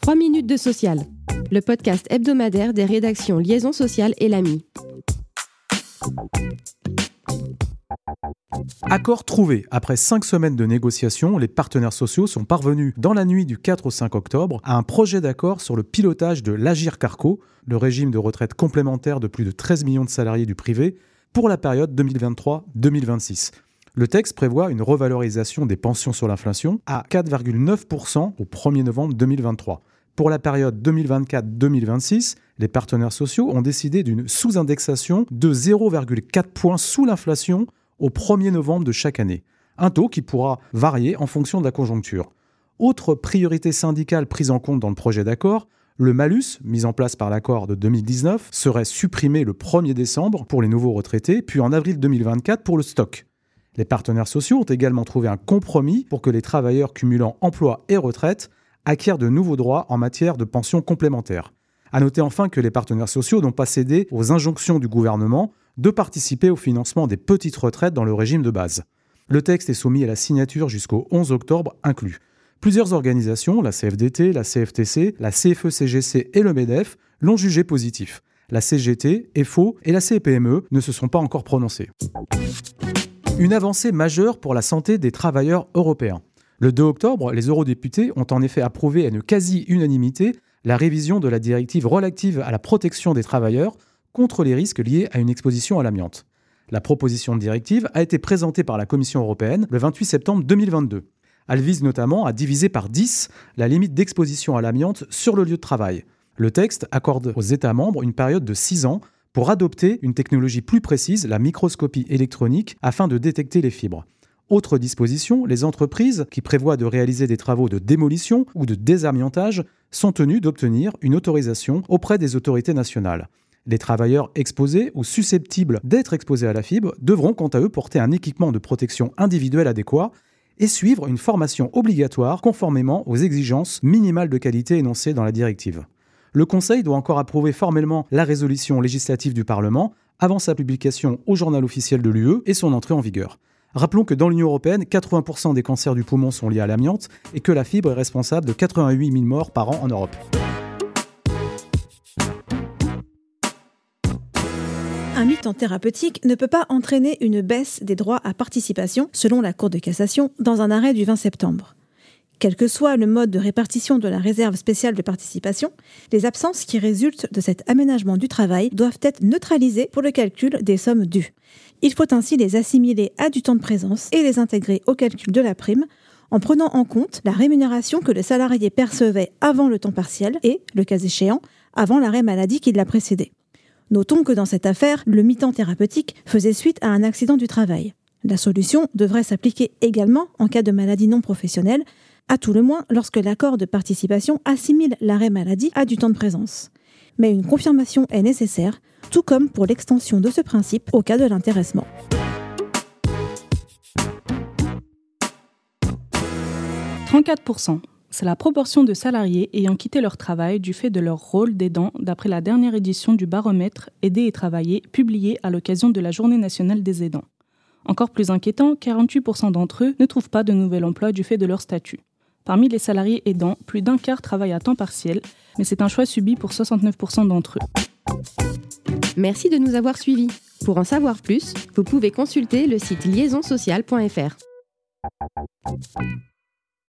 3 minutes de social, le podcast hebdomadaire des rédactions Liaison sociale et l'AMI. Accord trouvé. Après cinq semaines de négociations, les partenaires sociaux sont parvenus dans la nuit du 4 au 5 octobre à un projet d'accord sur le pilotage de l'Agir Carco, le régime de retraite complémentaire de plus de 13 millions de salariés du privé, pour la période 2023-2026. Le texte prévoit une revalorisation des pensions sur l'inflation à 4,9% au 1er novembre 2023. Pour la période 2024-2026, les partenaires sociaux ont décidé d'une sous-indexation de 0,4 points sous l'inflation au 1er novembre de chaque année. Un taux qui pourra varier en fonction de la conjoncture. Autre priorité syndicale prise en compte dans le projet d'accord, le malus, mis en place par l'accord de 2019, serait supprimé le 1er décembre pour les nouveaux retraités, puis en avril 2024 pour le stock. Les partenaires sociaux ont également trouvé un compromis pour que les travailleurs cumulant emploi et retraite acquièrent de nouveaux droits en matière de pension complémentaire. À noter enfin que les partenaires sociaux n'ont pas cédé aux injonctions du gouvernement de participer au financement des petites retraites dans le régime de base. Le texte est soumis à la signature jusqu'au 11 octobre inclus. Plusieurs organisations, la CFDT, la CFTC, la CFE-CGC et le MEDEF, l'ont jugé positif. La CGT, EFO et la CPME ne se sont pas encore prononcées. Une avancée majeure pour la santé des travailleurs européens. Le 2 octobre, les eurodéputés ont en effet approuvé à une quasi-unanimité la révision de la directive relative à la protection des travailleurs contre les risques liés à une exposition à l'amiante. La proposition de directive a été présentée par la Commission européenne le 28 septembre 2022. Elle vise notamment à diviser par 10 la limite d'exposition à l'amiante sur le lieu de travail. Le texte accorde aux États membres une période de 6 ans pour adopter une technologie plus précise, la microscopie électronique, afin de détecter les fibres. Autre disposition, les entreprises qui prévoient de réaliser des travaux de démolition ou de désamiantage sont tenues d'obtenir une autorisation auprès des autorités nationales. Les travailleurs exposés ou susceptibles d'être exposés à la fibre devront quant à eux porter un équipement de protection individuelle adéquat et suivre une formation obligatoire conformément aux exigences minimales de qualité énoncées dans la directive le Conseil doit encore approuver formellement la résolution législative du Parlement avant sa publication au journal officiel de l'UE et son entrée en vigueur. Rappelons que dans l'Union européenne, 80% des cancers du poumon sont liés à l'amiante et que la fibre est responsable de 88 000 morts par an en Europe. Un mi-temps thérapeutique ne peut pas entraîner une baisse des droits à participation, selon la Cour de cassation, dans un arrêt du 20 septembre. Quel que soit le mode de répartition de la réserve spéciale de participation, les absences qui résultent de cet aménagement du travail doivent être neutralisées pour le calcul des sommes dues. Il faut ainsi les assimiler à du temps de présence et les intégrer au calcul de la prime en prenant en compte la rémunération que le salarié percevait avant le temps partiel et, le cas échéant, avant l'arrêt maladie qui l'a précédé. Notons que dans cette affaire, le mi-temps thérapeutique faisait suite à un accident du travail. La solution devrait s'appliquer également en cas de maladie non professionnelle, à tout le moins lorsque l'accord de participation assimile l'arrêt maladie à du temps de présence. Mais une confirmation est nécessaire, tout comme pour l'extension de ce principe au cas de l'intéressement. « 34%. C'est la proportion de salariés ayant quitté leur travail du fait de leur rôle d'aidant d'après la dernière édition du baromètre Aider et travailler publiée à l'occasion de la Journée nationale des aidants. Encore plus inquiétant, 48% d'entre eux ne trouvent pas de nouvel emploi du fait de leur statut. Parmi les salariés aidants, plus d'un quart travaillent à temps partiel, mais c'est un choix subi pour 69% d'entre eux. Merci de nous avoir suivis. Pour en savoir plus, vous pouvez consulter le site liaisonsocial.fr.